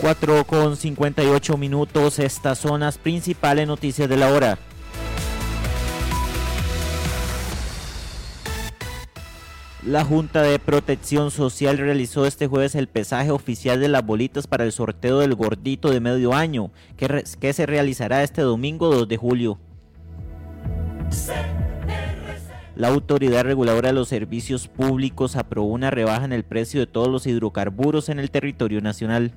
4 con 58 minutos, estas son las principales noticias de la hora. La Junta de Protección Social realizó este jueves el pesaje oficial de las bolitas para el sorteo del gordito de medio año, que, que se realizará este domingo 2 de julio. La Autoridad Reguladora de los Servicios Públicos aprobó una rebaja en el precio de todos los hidrocarburos en el territorio nacional.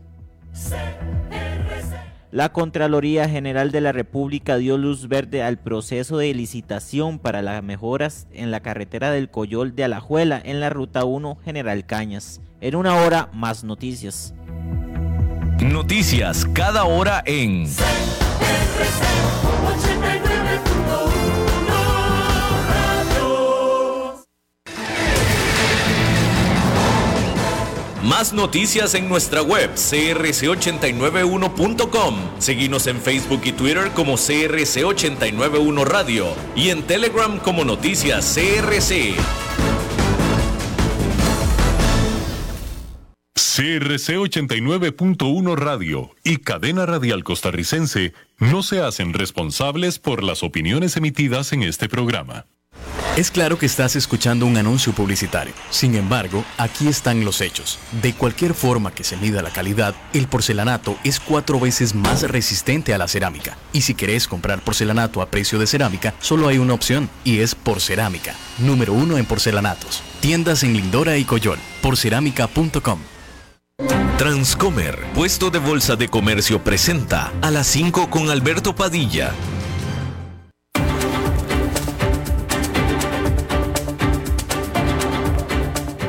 La Contraloría General de la República dio luz verde al proceso de licitación para las mejoras en la carretera del Coyol de Alajuela en la Ruta 1 General Cañas. En una hora, más noticias. Noticias cada hora en... Más noticias en nuestra web crc891.com. Seguimos en Facebook y Twitter como CRC891 Radio y en Telegram como Noticias CRC. CRC 89.1 Radio y Cadena Radial Costarricense no se hacen responsables por las opiniones emitidas en este programa. Es claro que estás escuchando un anuncio publicitario. Sin embargo, aquí están los hechos. De cualquier forma que se mida la calidad, el porcelanato es cuatro veces más resistente a la cerámica. Y si querés comprar porcelanato a precio de cerámica, solo hay una opción, y es Porcerámica. Número uno en porcelanatos. Tiendas en Lindora y Coyol. Porcerámica.com. Transcomer, puesto de bolsa de comercio, presenta a las 5 con Alberto Padilla.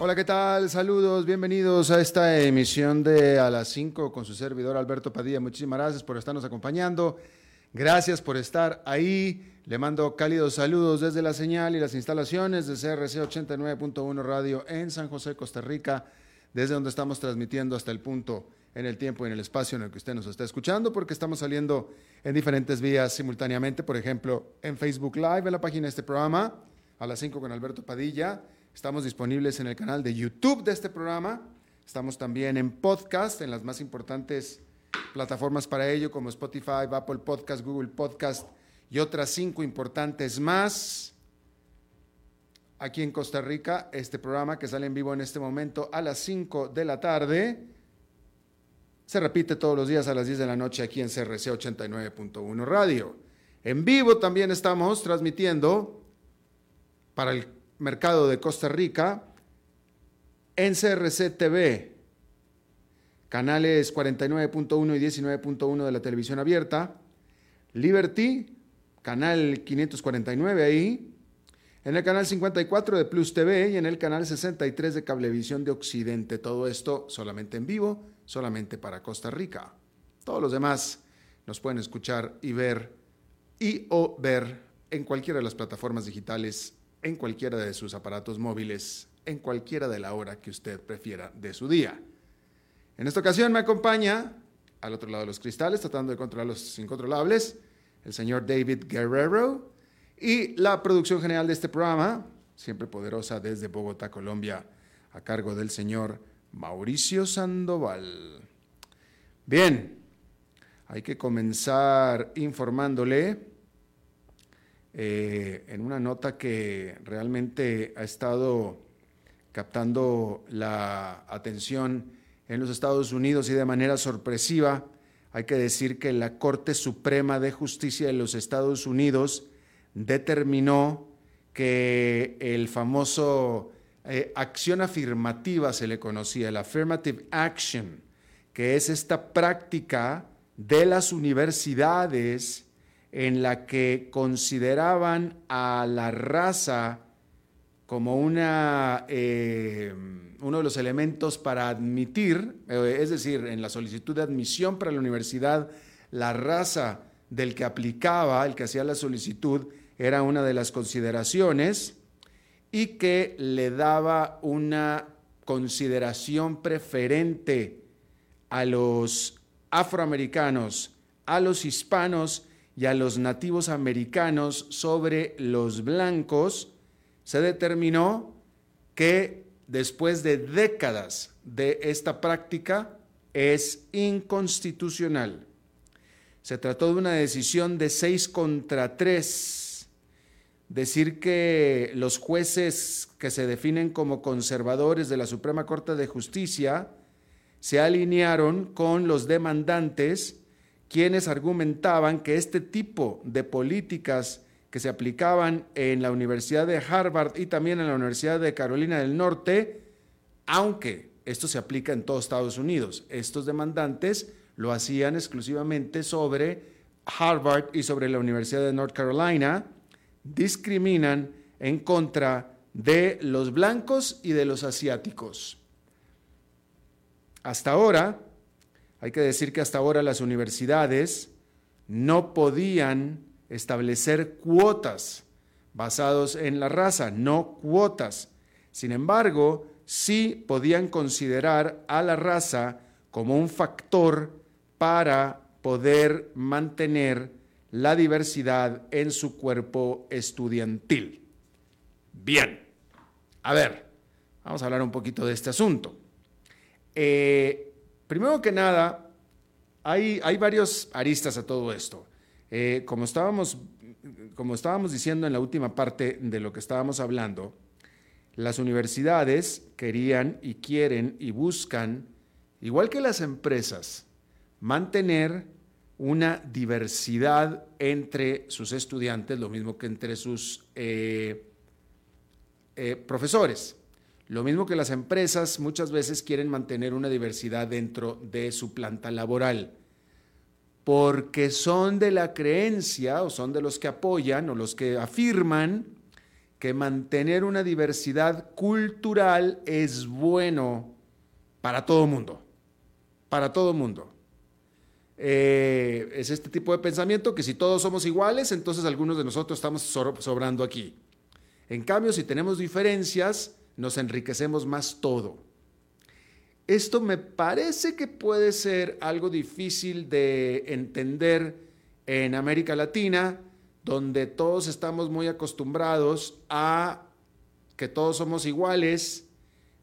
Hola, ¿qué tal? Saludos, bienvenidos a esta emisión de A las 5 con su servidor Alberto Padilla. Muchísimas gracias por estarnos acompañando. Gracias por estar ahí. Le mando cálidos saludos desde la señal y las instalaciones de CRC 89.1 Radio en San José, Costa Rica, desde donde estamos transmitiendo hasta el punto en el tiempo y en el espacio en el que usted nos está escuchando, porque estamos saliendo en diferentes vías simultáneamente, por ejemplo, en Facebook Live, en la página de este programa, a las 5 con Alberto Padilla Estamos disponibles en el canal de YouTube de este programa. Estamos también en podcast, en las más importantes plataformas para ello, como Spotify, Apple Podcast, Google Podcast y otras cinco importantes más. Aquí en Costa Rica, este programa que sale en vivo en este momento a las 5 de la tarde, se repite todos los días a las 10 de la noche aquí en CRC 89.1 Radio. En vivo también estamos transmitiendo para el mercado de Costa Rica, en TV, canales 49.1 y 19.1 de la televisión abierta, Liberty, canal 549 ahí, en el canal 54 de Plus TV y en el canal 63 de Cablevisión de Occidente. Todo esto solamente en vivo, solamente para Costa Rica. Todos los demás nos pueden escuchar y ver y o ver en cualquiera de las plataformas digitales en cualquiera de sus aparatos móviles, en cualquiera de la hora que usted prefiera de su día. En esta ocasión me acompaña, al otro lado de los cristales, tratando de controlar los incontrolables, el señor David Guerrero y la producción general de este programa, siempre poderosa desde Bogotá, Colombia, a cargo del señor Mauricio Sandoval. Bien, hay que comenzar informándole eh, en una nota que realmente ha estado captando la atención en los Estados Unidos y de manera sorpresiva. Hay que decir que la Corte Suprema de Justicia de los Estados Unidos determinó que el famoso eh, acción afirmativa se le conocía, el affirmative action, que es esta práctica de las universidades en la que consideraban a la raza como una, eh, uno de los elementos para admitir, eh, es decir, en la solicitud de admisión para la universidad, la raza del que aplicaba, el que hacía la solicitud, era una de las consideraciones y que le daba una consideración preferente a los afroamericanos, a los hispanos y a los nativos americanos sobre los blancos, se determinó que después de décadas de esta práctica es inconstitucional. Se trató de una decisión de seis contra tres. Decir que los jueces que se definen como conservadores de la Suprema Corte de Justicia se alinearon con los demandantes, quienes argumentaban que este tipo de políticas que se aplicaban en la Universidad de Harvard y también en la Universidad de Carolina del Norte, aunque esto se aplica en todos Estados Unidos, estos demandantes lo hacían exclusivamente sobre Harvard y sobre la Universidad de North Carolina, discriminan en contra de los blancos y de los asiáticos. Hasta ahora, hay que decir que hasta ahora las universidades no podían establecer cuotas basados en la raza, no cuotas. Sin embargo, sí podían considerar a la raza como un factor para poder mantener la diversidad en su cuerpo estudiantil. Bien, a ver, vamos a hablar un poquito de este asunto. Eh, primero que nada, hay, varios aristas a todo esto. Eh, como, estábamos, como estábamos diciendo en la última parte de lo que estábamos hablando, las universidades querían y quieren y buscan, igual que las empresas, mantener una diversidad entre sus estudiantes, lo mismo que entre sus eh, eh, profesores. Lo mismo que las empresas muchas veces quieren mantener una diversidad dentro de su planta laboral porque son de la creencia o son de los que apoyan o los que afirman que mantener una diversidad cultural es bueno para todo mundo, para todo mundo. Eh, es este tipo de pensamiento que si todos somos iguales, entonces algunos de nosotros estamos sobrando aquí. En cambio, si tenemos diferencias, nos enriquecemos más todo. Esto me parece que puede ser algo difícil de entender en América Latina, donde todos estamos muy acostumbrados a que todos somos iguales,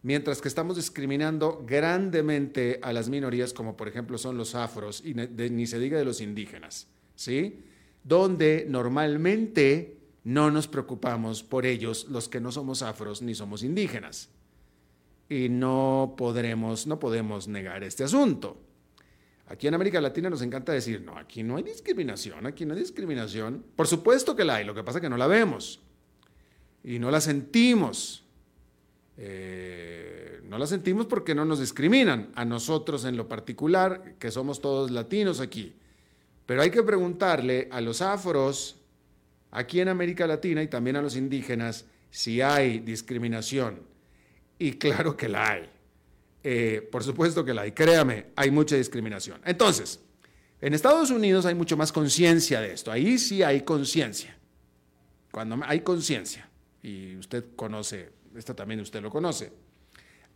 mientras que estamos discriminando grandemente a las minorías, como por ejemplo son los afros, y ni se diga de los indígenas, ¿sí? Donde normalmente no nos preocupamos por ellos, los que no somos afros ni somos indígenas y no podremos, no podemos negar este asunto. Aquí en América Latina nos encanta decir, no, aquí no hay discriminación, aquí no hay discriminación. Por supuesto que la hay, lo que pasa es que no la vemos y no la sentimos. Eh, no la sentimos porque no nos discriminan, a nosotros en lo particular, que somos todos latinos aquí. Pero hay que preguntarle a los afros, aquí en América Latina y también a los indígenas, si hay discriminación y claro que la hay. Eh, por supuesto que la hay. Créame, hay mucha discriminación. Entonces, en Estados Unidos hay mucho más conciencia de esto. Ahí sí hay conciencia. Cuando hay conciencia, y usted conoce, esto también usted lo conoce.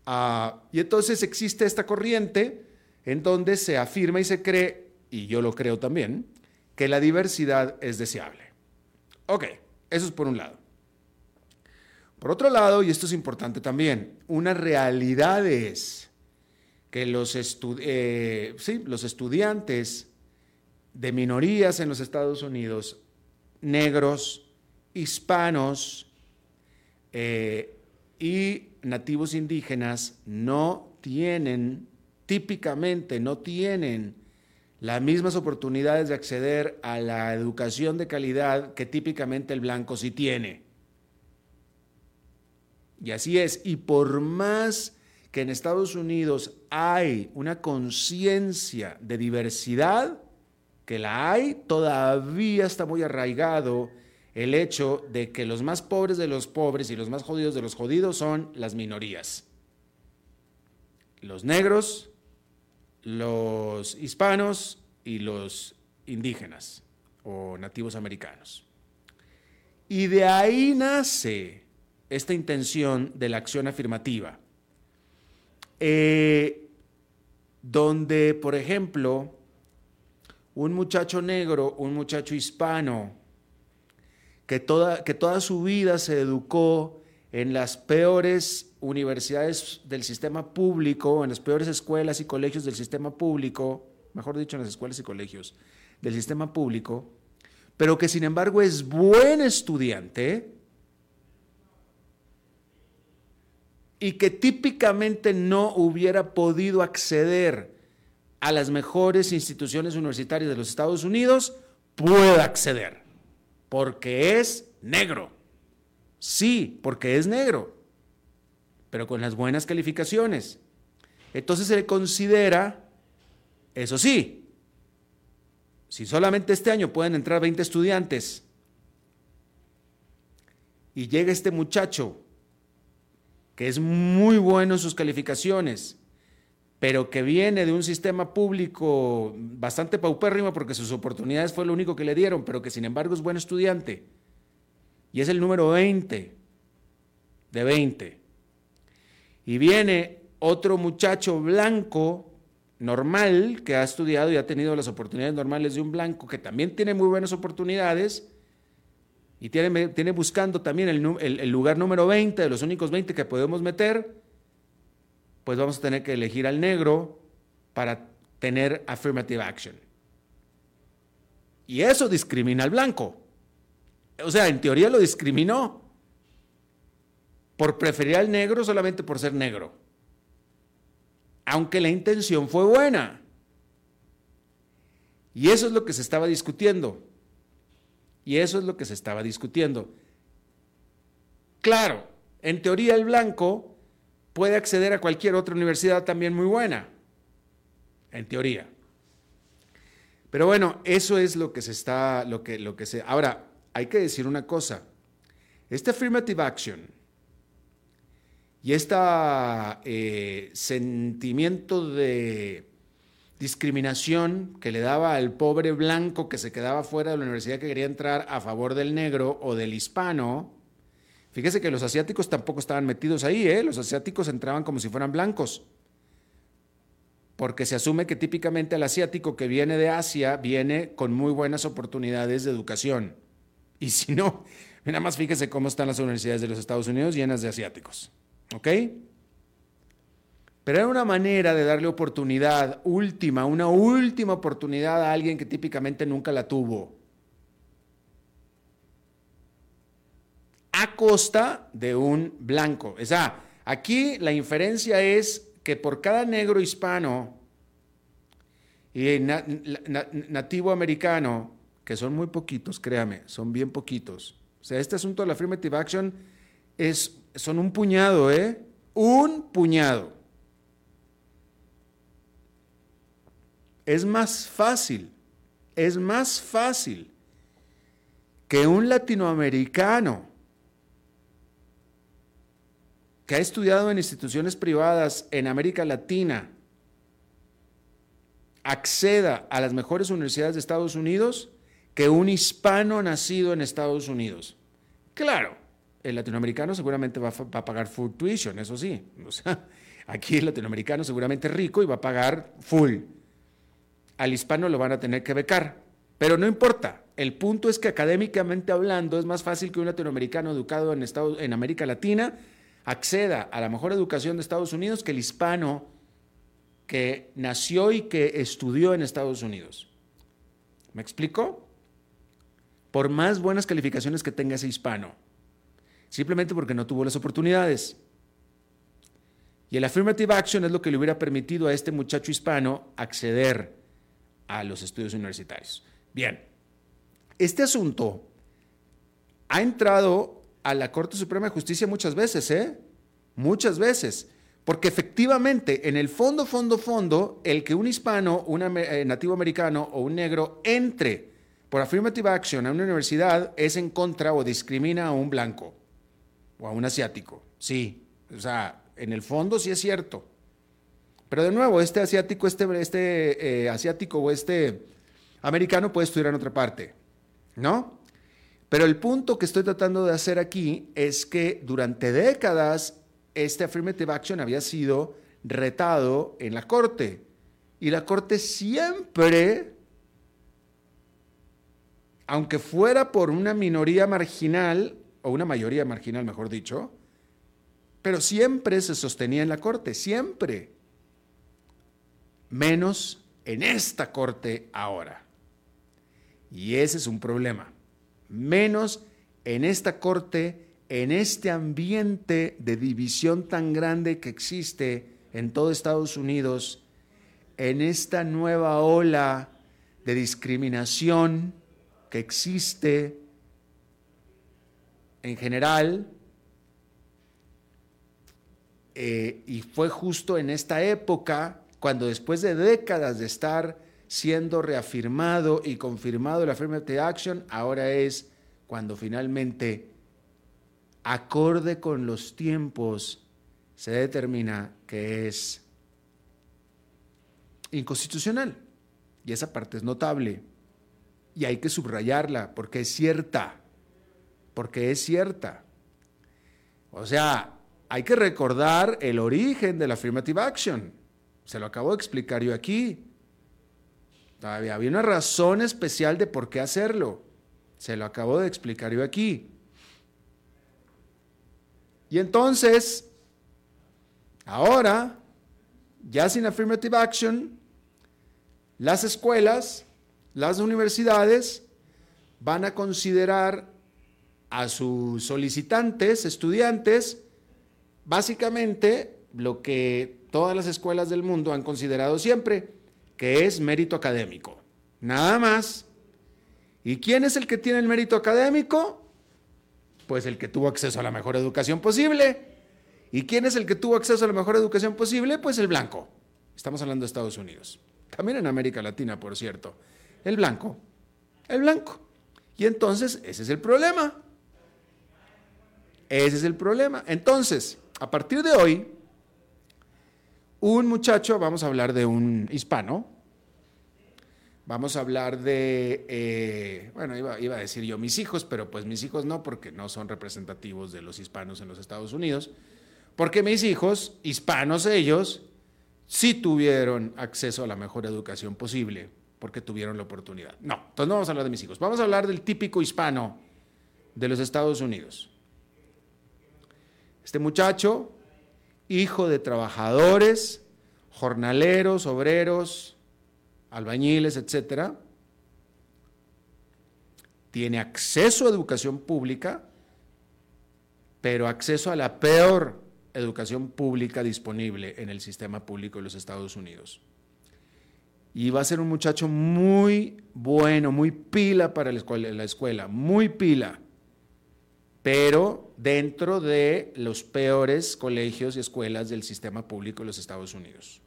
Ah, y entonces existe esta corriente en donde se afirma y se cree, y yo lo creo también, que la diversidad es deseable. Ok, eso es por un lado. Por otro lado, y esto es importante también, una realidad es que los, eh, estudiantes de minorías en los Estados Unidos, negros, hispanos eh, y nativos indígenas, no tienen, típicamente no tienen las mismas oportunidades de acceder a la educación de calidad que típicamente el blanco sí tiene. Y así es. Y por más que en Estados Unidos hay una conciencia de diversidad, que la hay, todavía está muy arraigado el hecho de que los más pobres de los pobres y los más jodidos de los jodidos son las minorías. Los negros, los hispanos y los indígenas o nativos americanos. Y de ahí nace esta intención de la acción afirmativa, eh, donde, por ejemplo, un muchacho negro, un muchacho hispano, que toda, que toda su vida se educó en las peores universidades del sistema público, en las peores escuelas y colegios del sistema público, mejor dicho, en las escuelas y colegios del sistema público, pero que sin embargo es buen estudiante y que típicamente no hubiera podido acceder a las mejores instituciones universitarias de los Estados Unidos, puede acceder, porque es negro. Sí, porque es negro, pero con las buenas calificaciones. Entonces se le considera, eso sí, si solamente este año pueden entrar 20 estudiantes y llega este muchacho que es muy bueno en sus calificaciones, pero que viene de un sistema público bastante paupérrimo porque sus oportunidades fue lo único que le dieron, pero que sin embargo es buen estudiante, y es el número 20 de 20. Y viene otro muchacho blanco normal que ha estudiado y ha tenido las oportunidades normales de un blanco que también tiene muy buenas oportunidades y tiene, tiene buscando también el, el, lugar número 20 de los únicos 20 que podemos meter, pues vamos a tener que elegir al negro para tener affirmative action. Y eso discrimina al blanco. O sea, en teoría lo discriminó por preferir al negro solamente por ser negro aunque la intención fue buena. Y eso es lo que se estaba discutiendo. Y eso es lo que se estaba discutiendo. Claro, en teoría el blanco puede acceder a cualquier otra universidad también muy buena. En teoría. Pero bueno, eso es lo que se está, lo que, lo que se. Ahora, hay que decir una cosa. Este affirmative action y este sentimiento de discriminación que le daba al pobre blanco que se quedaba fuera de la universidad que quería entrar a favor del negro o del hispano, fíjese que los asiáticos tampoco estaban metidos ahí, ¿eh? los asiáticos entraban como si fueran blancos, porque se asume que típicamente el asiático que viene de Asia viene con muy buenas oportunidades de educación. Y si no, nada más fíjese cómo están las universidades de los Estados Unidos llenas de asiáticos. ¿Ok? Pero era una manera de darle oportunidad última, una última oportunidad a alguien que típicamente nunca la tuvo. A costa de un blanco. O sea, aquí la inferencia es que por cada negro hispano y nativo americano, que son muy poquitos, créame, son bien poquitos. O sea, este asunto de la affirmative action es son un puñado, ¿eh? Un puñado. Es más fácil, es más fácil que un latinoamericano que ha estudiado en instituciones privadas en América Latina acceda a las mejores universidades de Estados Unidos que un hispano nacido en Estados Unidos. Claro, el latinoamericano seguramente va a, pagar full tuition, eso sí. O sea, aquí el latinoamericano seguramente es rico y va a pagar full. Al hispano lo van a tener que becar. Pero no importa. El punto es que académicamente hablando es más fácil que un latinoamericano educado en, en América Latina acceda a la mejor educación de Estados Unidos que el hispano que nació y que estudió en Estados Unidos. ¿Me explico? Por más buenas calificaciones que tenga ese hispano simplemente porque no tuvo las oportunidades. Y el affirmative action es lo que le hubiera permitido a este muchacho hispano acceder a los estudios universitarios. Bien, este asunto ha entrado a la Corte Suprema de Justicia muchas veces, ¿eh? Muchas veces. Porque efectivamente, en el fondo, fondo, fondo, el que un hispano, un eh, nativo americano o un negro entre por affirmative action a una universidad es en contra o discrimina a un blanco o a un asiático. Sí, o sea, en el fondo sí es cierto. Pero de nuevo, este asiático, este, este eh, asiático o este americano puede estudiar en otra parte, ¿no? Pero el punto que estoy tratando de hacer aquí es que durante décadas este affirmative action había sido retado en la corte y la corte siempre, aunque fuera por una minoría marginal, o una mayoría marginal mejor dicho, pero siempre se sostenía en la corte, siempre. Menos en esta corte ahora. Y ese es un problema. Menos en esta corte, en este ambiente de división tan grande que existe en todo Estados Unidos, en esta nueva ola de discriminación que existe en general, eh, y fue justo en esta época cuando después de décadas de estar siendo reafirmado y confirmado la affirmative action, ahora es cuando finalmente, acorde con los tiempos, se determina que es inconstitucional. Y esa parte es notable. Y hay que subrayarla porque es cierta. Porque es cierta. O sea, hay que recordar el origen de la affirmative action. Se lo acabo de explicar yo aquí. Había una razón especial de por qué hacerlo. Se lo acabo de explicar yo aquí. Y entonces, ahora, ya sin affirmative action, las escuelas, las universidades van a considerar a sus solicitantes, estudiantes, básicamente lo que todas las escuelas del mundo han considerado siempre, que es mérito académico. Nada más. ¿Y quién es el que tiene el mérito académico? Pues el que tuvo acceso a la mejor educación posible. ¿Y quién es el que tuvo acceso a la mejor educación posible? Pues el blanco. Estamos hablando de Estados Unidos también en América Latina, por cierto, el blanco, el blanco. Y entonces, ese es el problema. Ese es el problema. Entonces, a partir de hoy, un muchacho, vamos a hablar de un hispano, vamos a hablar de, eh, bueno, iba, iba, a decir yo mis hijos, pero pues mis hijos no, porque no son representativos de los hispanos en los Estados Unidos, porque mis hijos, hispanos ellos, sí tuvieron acceso a la mejor educación posible, porque tuvieron la oportunidad. No, entonces no vamos a hablar de mis hijos, vamos a hablar del típico hispano de los Estados Unidos. Este muchacho, hijo de trabajadores, jornaleros, obreros, albañiles, etcétera, tiene acceso a educación pública, pero acceso a la peor educación pública disponible en el sistema público de los Estados Unidos. Y va a ser un muchacho muy bueno, muy pila para la escuela, la escuela muy pila, pero dentro de los peores colegios y escuelas del sistema público de los Estados Unidos.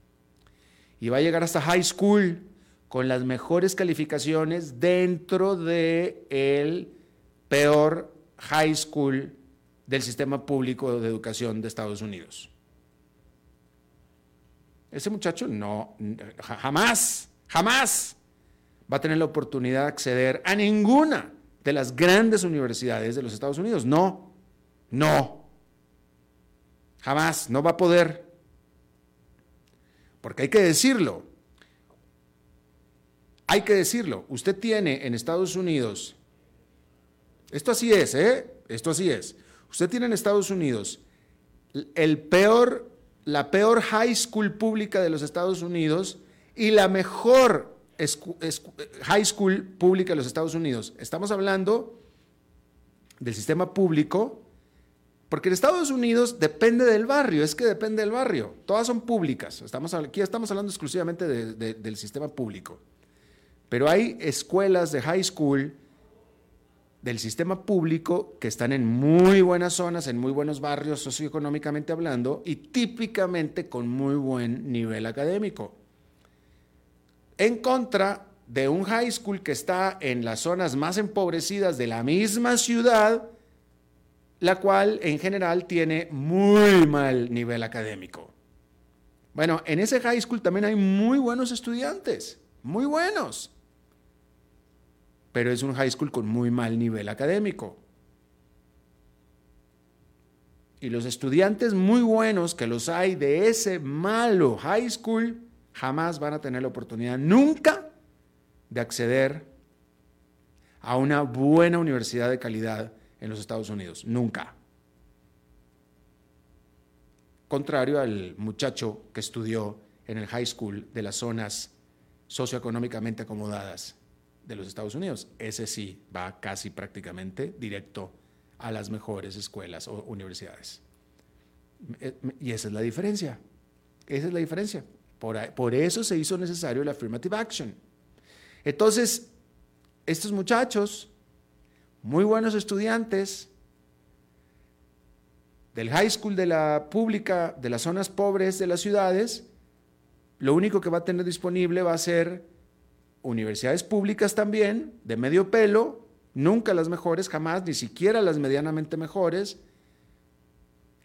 Y va a llegar hasta high school con las mejores calificaciones dentro de el peor high school del sistema público de educación de Estados Unidos. Ese muchacho no, jamás, jamás va a tener la oportunidad de acceder a ninguna de las grandes universidades de los Estados Unidos. No, no, jamás, no va a poder. Porque hay que decirlo, hay que decirlo, usted tiene en Estados Unidos, esto así es, ¿eh? Esto así es. Usted tiene en Estados Unidos el peor, la peor high school pública de los Estados Unidos y la mejor high school pública de los Estados Unidos. Estamos hablando del sistema público, porque en Estados Unidos depende del barrio, es que depende del barrio. Todas son públicas. Estamos, aquí estamos hablando exclusivamente del sistema público. Pero hay escuelas de high school del sistema público que están en muy buenas zonas, en muy buenos barrios socioeconómicamente hablando y típicamente con muy buen nivel académico. En contra de un high school que está en las zonas más empobrecidas de la misma ciudad, la cual en general tiene muy mal nivel académico. Bueno, en ese high school también hay muy buenos estudiantes, muy buenos. pero es un high school con muy mal nivel académico. Y los estudiantes muy buenos que los hay de ese malo high school jamás van a tener la oportunidad nunca de acceder a una buena universidad de calidad en los Estados Unidos. Nunca. Contrario al muchacho que estudió en el high school de las zonas socioeconómicamente acomodadas de los Estados Unidos. Ese sí va casi prácticamente directo a las mejores escuelas o universidades. Eh, y esa es la diferencia. Esa es la diferencia. Por, eso se hizo necesario el affirmative action. Entonces, estos muchachos, muy buenos estudiantes, del high school de la pública, de las zonas pobres de las ciudades, lo único que va a tener disponible va a ser universidades públicas también, de medio pelo, nunca las mejores, jamás, ni siquiera las medianamente mejores.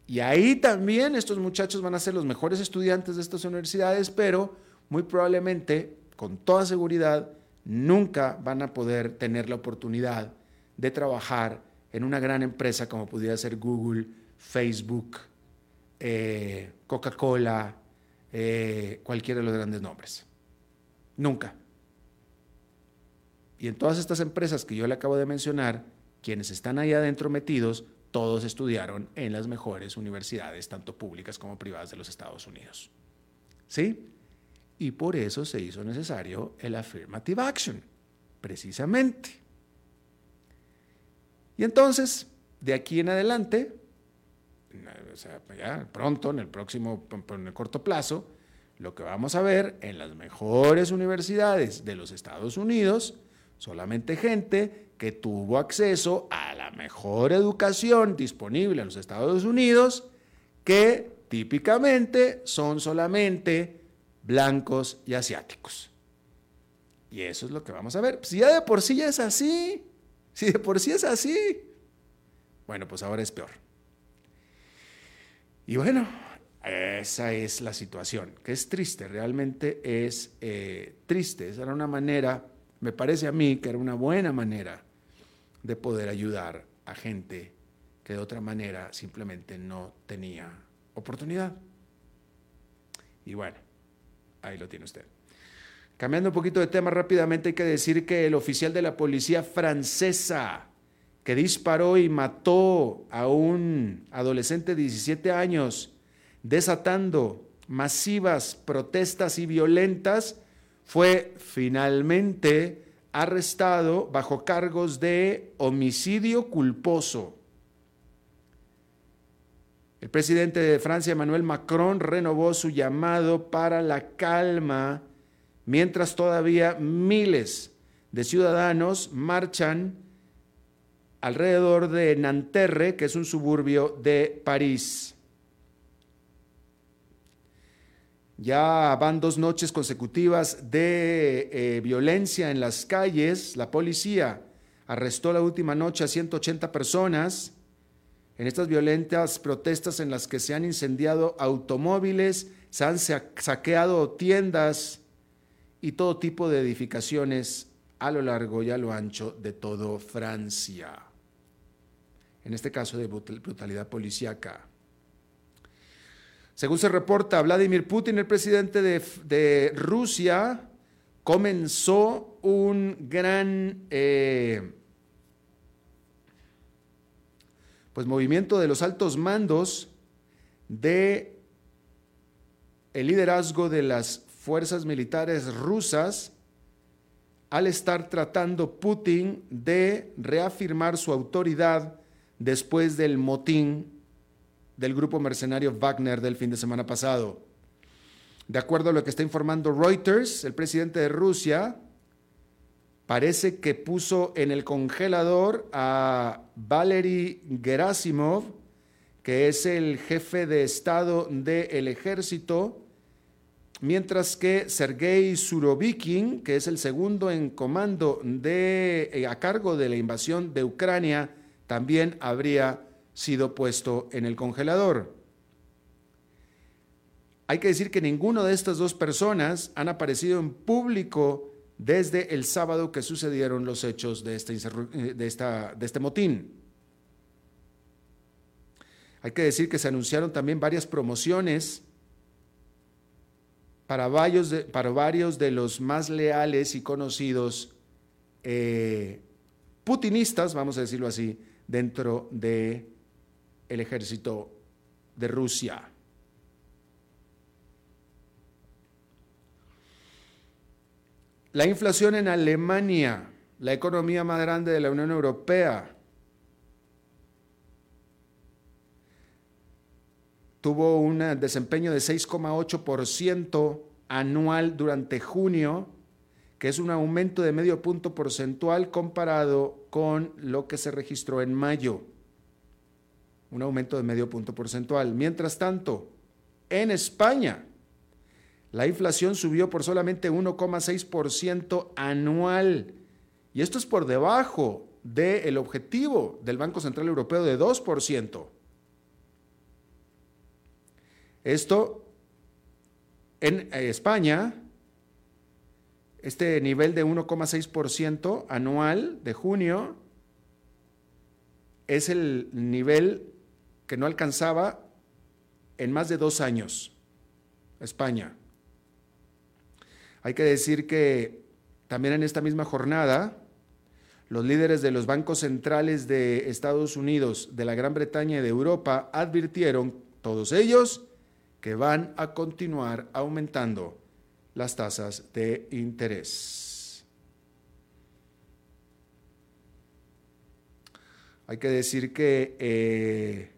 Y ahí también estos muchachos van a ser los mejores estudiantes de estas universidades, pero muy probablemente, con toda seguridad, nunca van a poder tener la oportunidad de trabajar en una gran empresa como pudiera ser Google, Facebook, eh, Coca-Cola, eh, cualquiera de los grandes nombres. Nunca. Y en todas estas empresas que yo le acabo de mencionar, quienes están ahí adentro metidos, todos estudiaron en las mejores universidades, tanto públicas como privadas de los Estados Unidos. ¿Sí? Y por eso se hizo necesario el affirmative action, precisamente. Y entonces, de aquí en adelante, o sea, ya pronto, en el próximo, en el corto plazo, lo que vamos a ver en las mejores universidades de los Estados Unidos, solamente gente que tuvo acceso a la mejor educación disponible en los Estados Unidos, que típicamente son solamente blancos y asiáticos. Y eso es lo que vamos a ver. Si ya de por sí ya es así, si de por sí es así, bueno, pues ahora es peor. Y bueno, esa es la situación, que es triste, realmente es eh, triste. Esa era una manera, me parece a mí que era una buena manera de poder ayudar a gente que de otra manera simplemente no tenía oportunidad. Y bueno, ahí lo tiene usted. Cambiando un poquito de tema rápidamente, hay que decir que el oficial de la policía francesa que disparó y mató a un adolescente de 17 años, desatando masivas protestas y violentas, fue finalmente arrestado bajo cargos de homicidio culposo. El presidente de Francia, Emmanuel Macron, renovó su llamado para la calma mientras todavía miles de ciudadanos marchan alrededor de Nanterre, que es un suburbio de París. Ya van dos noches consecutivas de eh, violencia en las calles. La policía arrestó la última noche a 180 personas en estas violentas protestas en las que se han incendiado automóviles, se han saqueado tiendas y todo tipo de edificaciones a lo largo y a lo ancho de todo Francia. En este caso de brutalidad policíaca. Según se reporta, Vladimir Putin, el presidente de, Rusia, comenzó un gran eh, pues, movimiento de los altos mandos de el liderazgo de las fuerzas militares rusas al estar tratando Putin de reafirmar su autoridad después del motín del grupo mercenario Wagner del fin de semana pasado. De acuerdo a lo que está informando Reuters, el presidente de Rusia parece que puso en el congelador a Valery Gerasimov, que es el jefe de Estado del ejército, mientras que Sergei Surovikin, que es el segundo en comando eh, a cargo de la invasión de Ucrania, también habría sido puesto en el congelador. Hay que decir que ninguno de estas dos personas han aparecido en público desde el sábado que sucedieron los hechos de este, de esta, de este motín. Hay que decir que se anunciaron también varias promociones para varios de, para varios de los más leales y conocidos eh, putinistas, vamos a decirlo así, dentro del el ejército de Rusia. La inflación en Alemania, la economía más grande de la Unión Europea, tuvo un desempeño de 6,8% anual durante junio, que es un aumento de medio punto porcentual comparado con lo que se registró en mayo. Un aumento de medio punto porcentual. Mientras tanto, en España, la inflación subió por solamente 1,6% anual. Y esto es por debajo del objetivo del Banco Central Europeo de 2%. Esto en eh, España, este nivel de 1,6% anual de junio es el nivel que no alcanzaba en más de dos años España. Hay que decir que también en esta misma jornada, los líderes de los bancos centrales de Estados Unidos, de la Gran Bretaña y de Europa advirtieron, todos ellos, que van a continuar aumentando las tasas de interés. Hay que decir que eh,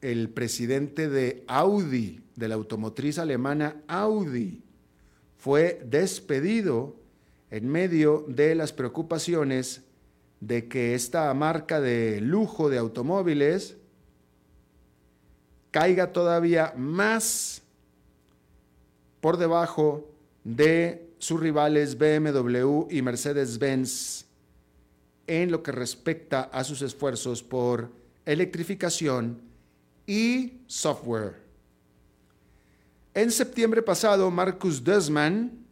el presidente de Audi, de la automotriz alemana Audi, fue despedido en medio de las preocupaciones de que esta marca de lujo de automóviles caiga todavía más por debajo de sus rivales BMW y Mercedes-Benz en lo que respecta a sus esfuerzos por electrificación y software. En septiembre pasado, Marcus Desman,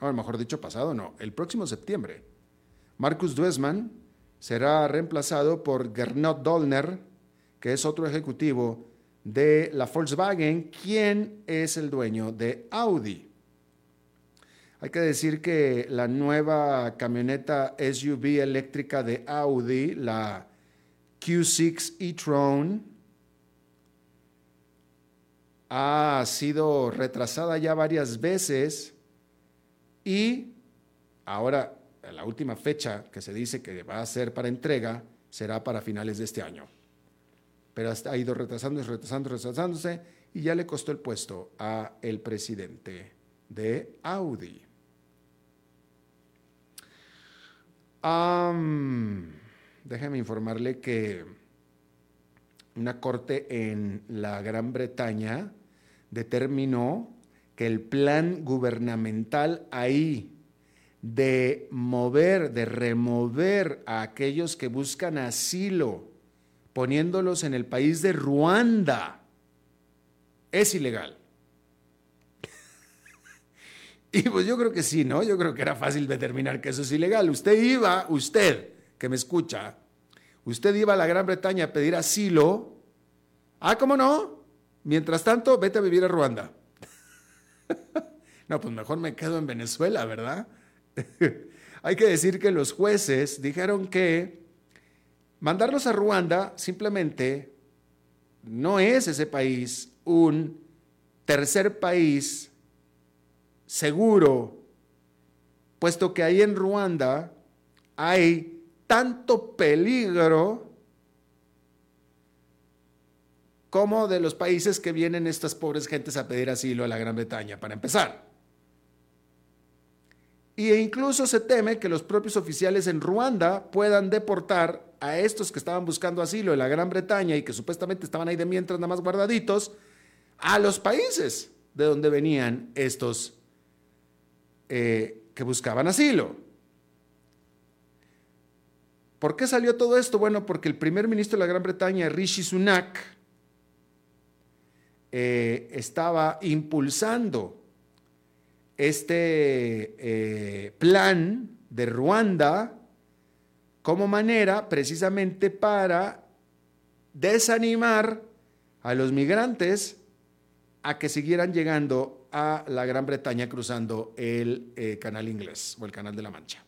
o mejor dicho pasado, no, el próximo septiembre, Marcus Duesman será reemplazado por Gernot Dollner, que es otro ejecutivo de la Volkswagen, quien es el dueño de Audi. Hay que decir que la nueva camioneta SUV eléctrica de Audi, la Q6 e-tron, ha sido retrasada ya varias veces y ahora la última fecha que se dice que va a ser para entrega será para finales de este año pero ha ido retrasando, retrasando, retrasándose y ya le costó el puesto a el presidente de Audi. Déjeme informarle que una corte en la Gran Bretaña determinó que el plan gubernamental ahí de mover, de remover a aquellos que buscan asilo poniéndolos en el país de Ruanda. Es ilegal. y pues yo creo que sí, ¿no? Yo creo que era fácil determinar que eso es ilegal. Usted iba, usted que me escucha, usted iba a la Gran Bretaña a pedir asilo. Ah, ¿cómo no? Mientras tanto, vete a vivir a Ruanda. no, pues mejor me quedo en Venezuela, ¿verdad? Hay que decir que los jueces dijeron que Mandarlos a Ruanda simplemente no es ese país un tercer país seguro, puesto que ahí en Ruanda hay tanto peligro como de los países que vienen estas pobres gentes a pedir asilo a la Gran Bretaña, para empezar. E incluso se teme que los propios oficiales en Ruanda puedan deportar a estos que estaban buscando asilo en la Gran Bretaña y que supuestamente estaban ahí de mientras nada más guardaditos, a los países de donde venían estos eh, que buscaban asilo. ¿Por qué salió todo esto? Bueno, porque el primer ministro de la Gran Bretaña, Rishi Sunak, eh, estaba impulsando este eh, plan de Ruanda como manera precisamente para desanimar a los migrantes a que siguieran llegando a la Gran Bretaña cruzando el eh, canal inglés o el canal de la Mancha.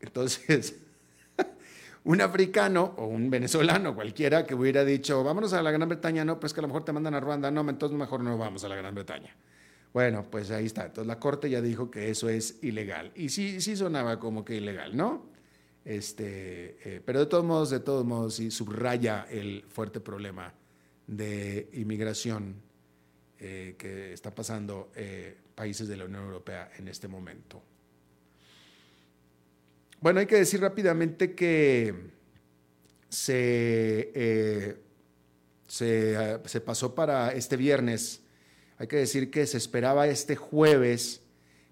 Entonces, un africano o un venezolano cualquiera que hubiera dicho, vámonos a la Gran Bretaña, no, pues que a lo mejor te mandan a Ruanda, no, entonces mejor no vamos a la Gran Bretaña. Bueno, pues ahí está. Entonces la Corte ya dijo que eso es ilegal. Y sí, sí sonaba como que ilegal, ¿no? Este, eh, pero de todos modos, de todos modos, sí subraya el fuerte problema de inmigración eh, que está pasando eh, países de la Unión Europea en este momento. Bueno, hay que decir rápidamente que se, se, se pasó para este viernes hay que decir que se esperaba este jueves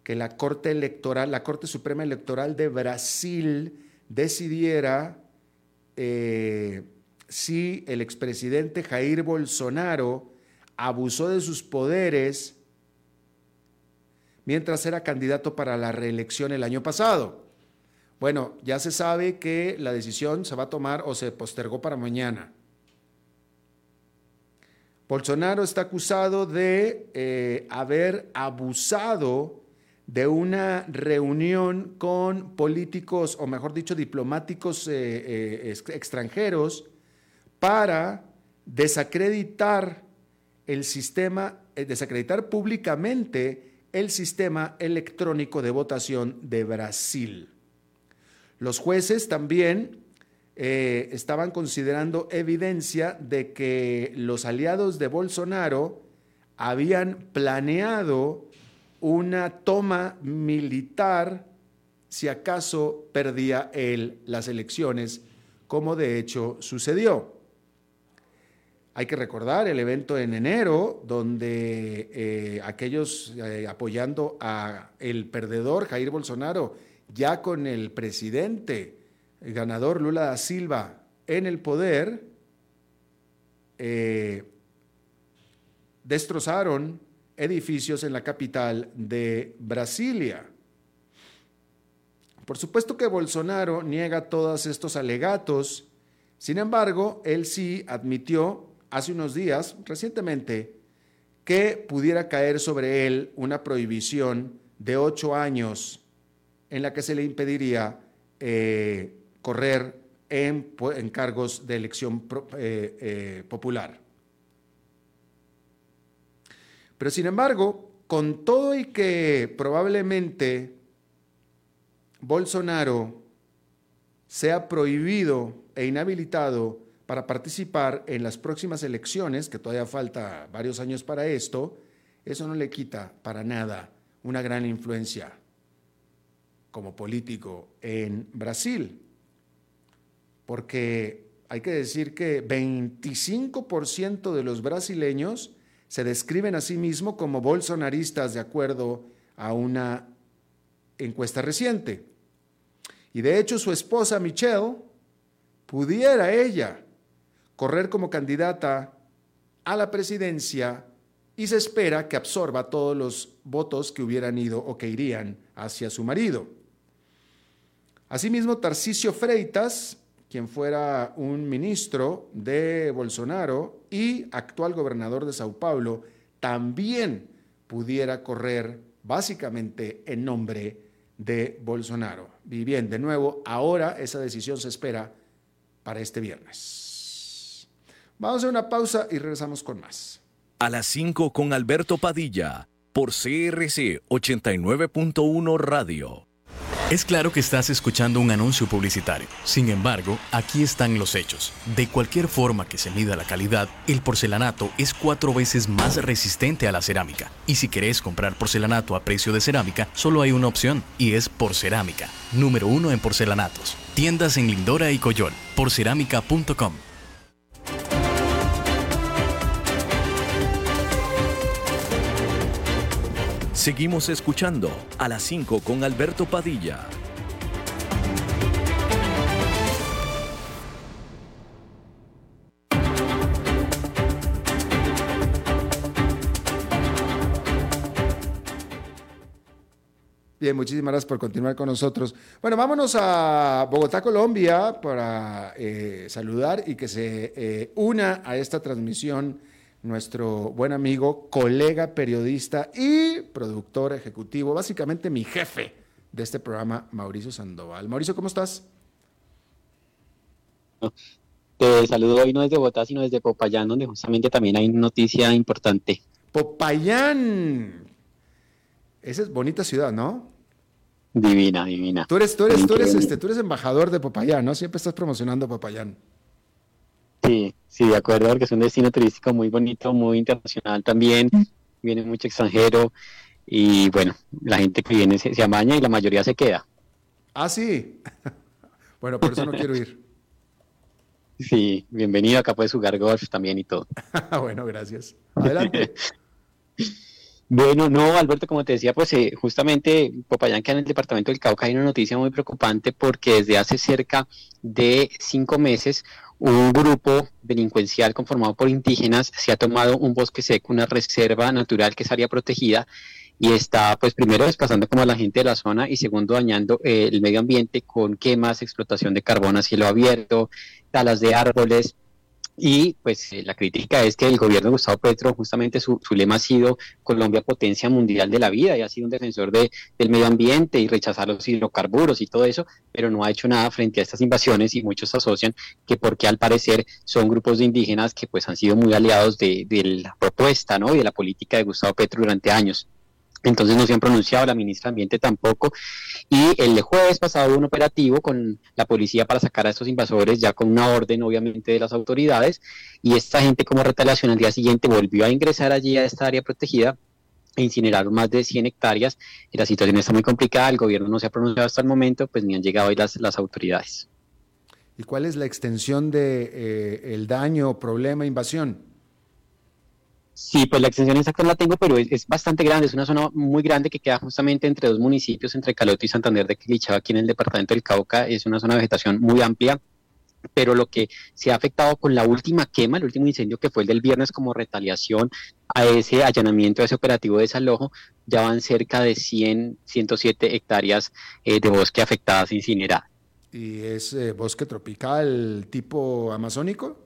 que la Corte Electoral, la Corte Suprema Electoral de Brasil decidiera eh, si el expresidente Jair Bolsonaro abusó de sus poderes mientras era candidato para la reelección el año pasado. Bueno, ya se sabe que la decisión se va a tomar o se postergó para mañana. Bolsonaro está acusado de eh, haber abusado de una reunión con políticos, o mejor dicho, diplomáticos eh, eh, extranjeros, para desacreditar el sistema, desacreditar públicamente el sistema electrónico de votación de Brasil. Los jueces también eh, estaban considerando evidencia de que los aliados de Bolsonaro habían planeado una toma militar si acaso perdía él las elecciones, como de hecho sucedió. Hay que recordar el evento en enero, donde eh, aquellos eh, apoyando a el perdedor Jair Bolsonaro, ya con el presidente el ganador Lula da Silva en el poder, eh, destrozaron edificios en la capital de Brasilia. Por supuesto que Bolsonaro niega todos estos alegatos, sin embargo, él sí admitió hace unos días, recientemente, que pudiera caer sobre él una prohibición de ocho años en la que se le impediría eh, correr en, cargos de elección eh, eh, popular. Pero sin embargo, con todo y que probablemente Bolsonaro sea prohibido e inhabilitado para participar en las próximas elecciones, que todavía falta varios años para esto, eso no le quita para nada una gran influencia como político en Brasil porque hay que decir que 25% de los brasileños se describen a sí mismos como bolsonaristas de acuerdo a una encuesta reciente. Y de hecho su esposa Michelle pudiera ella correr como candidata a la presidencia y se espera que absorba todos los votos que hubieran ido o que irían hacia su marido. Asimismo, Tarcisio Freitas quien fuera un ministro de Bolsonaro y actual gobernador de Sao Paulo, también pudiera correr básicamente en nombre de Bolsonaro. Y bien, de nuevo, ahora esa decisión se espera para este viernes. Vamos a una pausa y regresamos con más. A las 5 con Alberto Padilla, por CRC 89.1 Radio. Es claro que estás escuchando un anuncio publicitario. Sin embargo, aquí están los hechos. De cualquier forma que se mida la calidad, el porcelanato es cuatro veces más resistente a la cerámica. Y si querés comprar porcelanato a precio de cerámica, solo hay una opción, y es Porcerámica, número uno en porcelanatos. Tiendas en Lindora y Coyol, porcerámica.com. Seguimos escuchando a las 5 con Alberto Padilla. Bien, muchísimas gracias por continuar con nosotros. Bueno, vámonos a Bogotá, Colombia, para eh, saludar y que se eh, una a esta transmisión nuestro buen amigo, colega periodista y productor ejecutivo, básicamente mi jefe de este programa, Mauricio Sandoval. Mauricio, ¿cómo estás? Te saludo hoy no desde Bogotá, sino desde Popayán, donde justamente también hay noticia importante. Popayán. Esa es bonita ciudad, ¿no? Divina, divina. Tú eres, tú eres, tú eres, este, tú eres embajador de Popayán, ¿no? Siempre estás promocionando Popayán. Sí, sí, de acuerdo, porque es un destino turístico muy bonito, muy internacional también. Viene mucho extranjero y bueno, la gente que viene se, se amaña y la mayoría se queda. Ah, sí. bueno, por eso no quiero ir. Sí, bienvenido. Acá puedes jugar golf también y todo. bueno, gracias. Adelante. Bueno, no, Alberto, como te decía, pues eh, justamente Popayán, que en el departamento del Cauca, hay una noticia muy preocupante porque desde hace cerca de cinco meses un grupo delincuencial conformado por indígenas se ha tomado un bosque seco, una reserva natural que es área protegida y está pues primero desplazando como a la gente de la zona y segundo dañando eh, el medio ambiente con quemas, explotación de carbón a cielo abierto, talas de árboles, y pues eh, la crítica es que el gobierno de Gustavo Petro, justamente su, lema ha sido Colombia potencia mundial de la vida y ha sido un defensor de, del medio ambiente y rechazar los hidrocarburos y todo eso, pero no ha hecho nada frente a estas invasiones y muchos asocian que porque al parecer son grupos de indígenas que pues han sido muy aliados de, de la propuesta ¿no? y de la política de Gustavo Petro durante años. Entonces no se han pronunciado, la ministra de Ambiente tampoco. Y el jueves pasado un operativo con la policía para sacar a estos invasores, ya con una orden obviamente de las autoridades. Y esta gente como retaliación al día siguiente volvió a ingresar allí a esta área protegida e incineraron más de 100 hectáreas. Y la situación está muy complicada, el gobierno no se ha pronunciado hasta el momento, pues ni han llegado hoy las, las autoridades. ¿Y cuál es la extensión de eh, daño, problema, invasión? Sí, pues la extensión exacta no la tengo, pero es, bastante grande, es una zona muy grande que queda justamente entre dos municipios, entre Caloto y Santander de Quilichaba, aquí en el departamento del Cauca, es una zona de vegetación muy amplia, pero lo que se ha afectado con la última quema, el último incendio que fue el del viernes como retaliación a ese allanamiento, a ese operativo de desalojo, ya van cerca de 100, 107 hectáreas eh, de bosque afectadas incineradas. ¿Y es eh, bosque tropical tipo amazónico?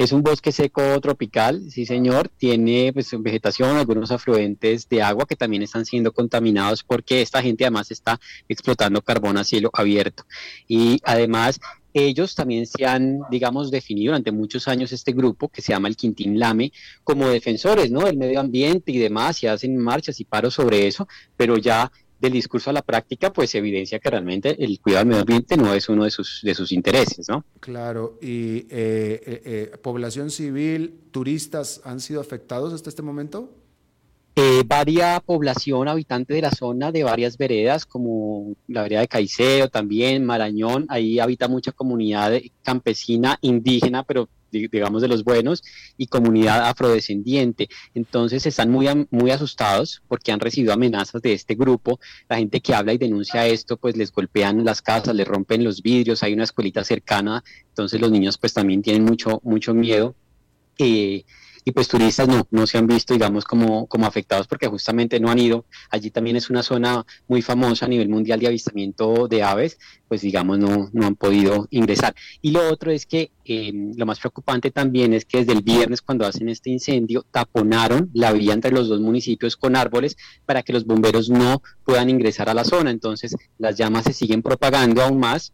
Es un bosque seco tropical, sí señor, tiene pues, vegetación, algunos afluentes de agua que también están siendo contaminados porque esta gente además está explotando carbón a cielo abierto. Y además ellos también se han, digamos, definido durante muchos años este grupo que se llama el Quintín Lame como defensores, ¿no? Del medio ambiente y demás, y hacen marchas y paros sobre eso, pero ya del discurso a la práctica, pues evidencia que realmente el cuidado del medio ambiente no es uno de sus, de sus intereses, ¿no? Claro, y eh, eh, eh, población civil, turistas, ¿han sido afectados hasta este momento? Eh, varia población habitante de la zona de varias veredas, como la vereda de Caicedo, también Marañón, ahí habita mucha comunidad campesina indígena, pero digamos de los buenos, y comunidad afrodescendiente. Entonces están muy, muy asustados porque han recibido amenazas de este grupo. La gente que habla y denuncia esto, pues les golpean las casas, les rompen los vidrios, hay una escuelita cercana, entonces los niños pues también tienen mucho, mucho miedo. Eh, y pues turistas no, no se han visto, digamos, como, como afectados porque justamente no han ido. Allí también es una zona muy famosa a nivel mundial de avistamiento de aves, pues digamos, no, no han podido ingresar. Y lo otro es que em, lo más preocupante también es que desde el viernes cuando hacen este incendio taponaron la vía entre los dos municipios con árboles para que los bomberos no puedan ingresar a la zona. Entonces las llamas se siguen propagando aún más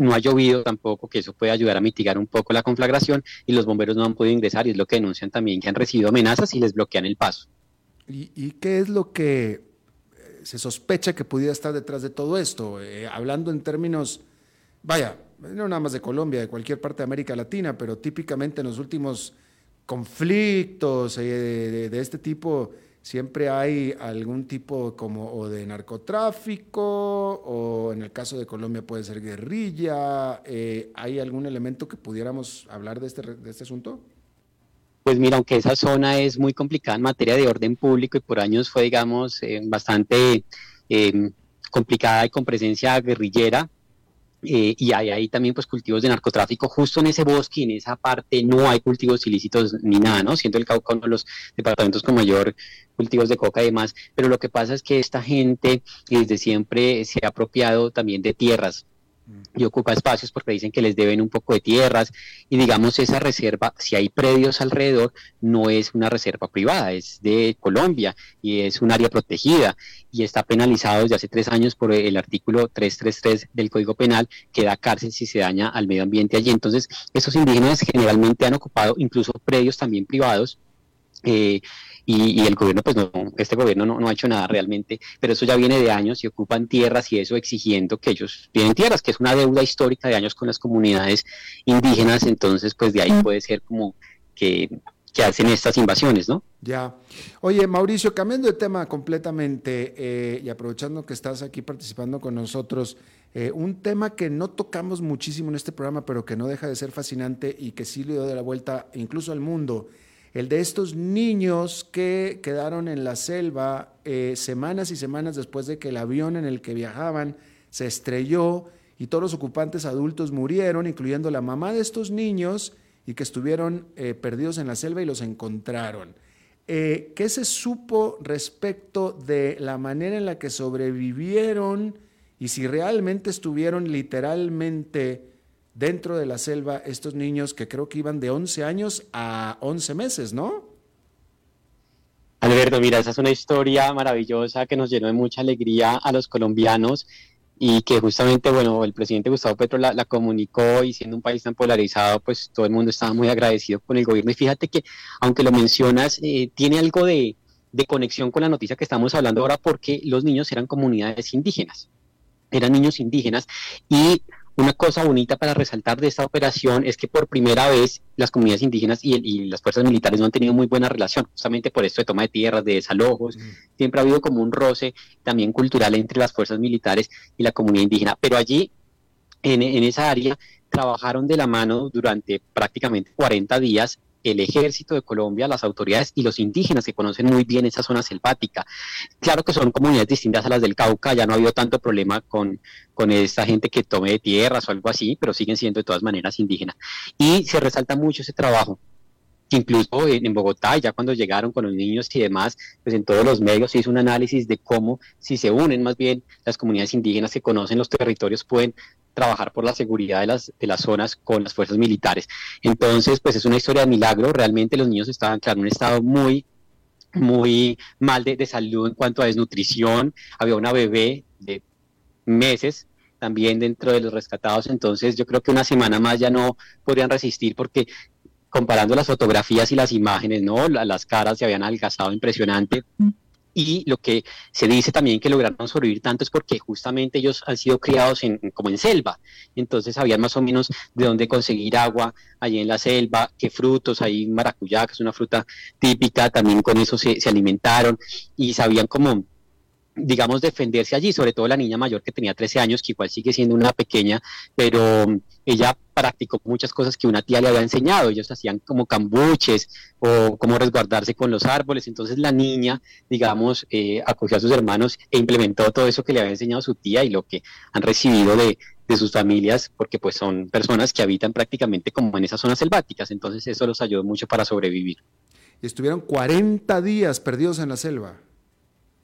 no ha llovido tampoco, que eso puede ayudar a mitigar un poco la conflagración y los bomberos no han podido ingresar y es lo que denuncian también, que han recibido amenazas y les bloquean el paso. ¿Y, qué es lo que eh, se sospecha que pudiera estar detrás de todo esto? Eh, hablando en términos, vaya, no nada más de Colombia, de cualquier parte de América Latina, pero típicamente en los últimos conflictos eh, de este tipo siempre hay algún tipo como o de narcotráfico o en el caso de Colombia puede ser guerrilla. Eh, ¿Hay algún elemento que pudiéramos hablar de este, de este asunto? Pues mira, aunque esa zona es muy complicada en materia de orden público y por años fue, digamos, eh, bastante eh, complicada y con presencia guerrillera, eh, y hay ahí también pues cultivos de narcotráfico justo en ese bosque en esa parte no hay cultivos ilícitos ni nada, ¿no? Siendo el Cauca uno de los departamentos con mayor cultivos de coca y demás, pero lo que pasa es que esta gente desde siempre se ha apropiado también de tierras y ocupa espacios porque dicen que les deben un poco de tierras y digamos esa reserva, si hay predios alrededor, no es una reserva privada, es de Colombia y es un área protegida y está penalizado desde hace tres años por el artículo 333 del Código Penal que da cárcel si se daña al medio ambiente allí. Entonces, esos indígenas generalmente han ocupado incluso predios también privados. Eh, y, el gobierno, pues no, este gobierno no, ha hecho nada realmente, pero eso ya viene de años y ocupan tierras y eso exigiendo que ellos tienen tierras, que es una deuda histórica de años con las comunidades indígenas, entonces pues de ahí puede ser como que, hacen estas invasiones, ¿no? Ya. Oye, Mauricio, cambiando de tema completamente eh, y aprovechando que estás aquí participando con nosotros, eh, un tema que no tocamos muchísimo en este programa, pero que no deja de ser fascinante y que sí le dio de la vuelta incluso al mundo el de estos niños que quedaron en la selva eh, semanas y semanas después de que el avión en el que viajaban se estrelló y todos los ocupantes adultos murieron, incluyendo la mamá de estos niños y que estuvieron eh, perdidos en la selva y los encontraron. Eh, ¿Qué se supo respecto de la manera en la que sobrevivieron y si realmente estuvieron literalmente dentro de la selva estos niños que creo que iban de 11 años a 11 meses, ¿no? Alberto, mira, esa es una historia maravillosa que nos llenó de mucha alegría a los colombianos y que justamente, bueno, el presidente Gustavo Petro la, comunicó y siendo un país tan polarizado, pues todo el mundo estaba muy agradecido con el gobierno. Y fíjate que, aunque lo mencionas, eh, tiene algo de, de conexión con la noticia que estamos hablando ahora porque los niños eran comunidades indígenas, eran niños indígenas y una cosa bonita para resaltar de esta operación es que por primera vez las comunidades indígenas y, las fuerzas militares no han tenido muy buena relación, justamente por esto de toma de tierras, de desalojos. Mm. Siempre ha habido como un roce también cultural entre las fuerzas militares y la comunidad indígena. Pero allí, en, en esa área, trabajaron de la mano durante prácticamente 40 días el ejército de Colombia, las autoridades y los indígenas que conocen muy bien esa zona selvática. Claro que son comunidades distintas a las del Cauca, ya no ha habido tanto problema con, con esta gente que tome tierras o algo así, pero siguen siendo de todas maneras indígenas. Y se resalta mucho ese trabajo incluso en, Bogotá, ya cuando llegaron con los niños y demás, pues en todos los medios se hizo un análisis de cómo si se unen más bien las comunidades indígenas que conocen los territorios pueden trabajar por la seguridad de las, de las zonas con las fuerzas militares. Entonces, pues es una historia de milagro. Realmente los niños estaban, en un estado muy, muy mal de, de salud en cuanto a desnutrición. Había una bebé de meses también dentro de los rescatados. Entonces, yo creo que una semana más ya no podrían resistir porque comparando las fotografías y las imágenes, ¿no? Las caras se habían algazado impresionante. Y lo que se dice también que lograron sobrevivir tanto es porque justamente ellos han sido criados en, como en selva. Entonces sabían más o menos de dónde conseguir agua allí en la selva, qué frutos, hay maracuyá, que es una fruta típica, también con eso se, se alimentaron y sabían cómo digamos, defenderse allí, sobre todo la niña mayor que tenía 13 años, que igual sigue siendo una pequeña, pero ella practicó muchas cosas que una tía le había enseñado. Ellos hacían como cambuches o cómo resguardarse con los árboles. Entonces la niña, digamos, eh, acogió a sus hermanos e implementó todo eso que le había enseñado su tía y lo que han recibido de, de sus familias, porque pues son personas que habitan prácticamente como en esas zonas selváticas. Entonces eso los ayudó mucho para sobrevivir. Estuvieron 40 días perdidos en la selva.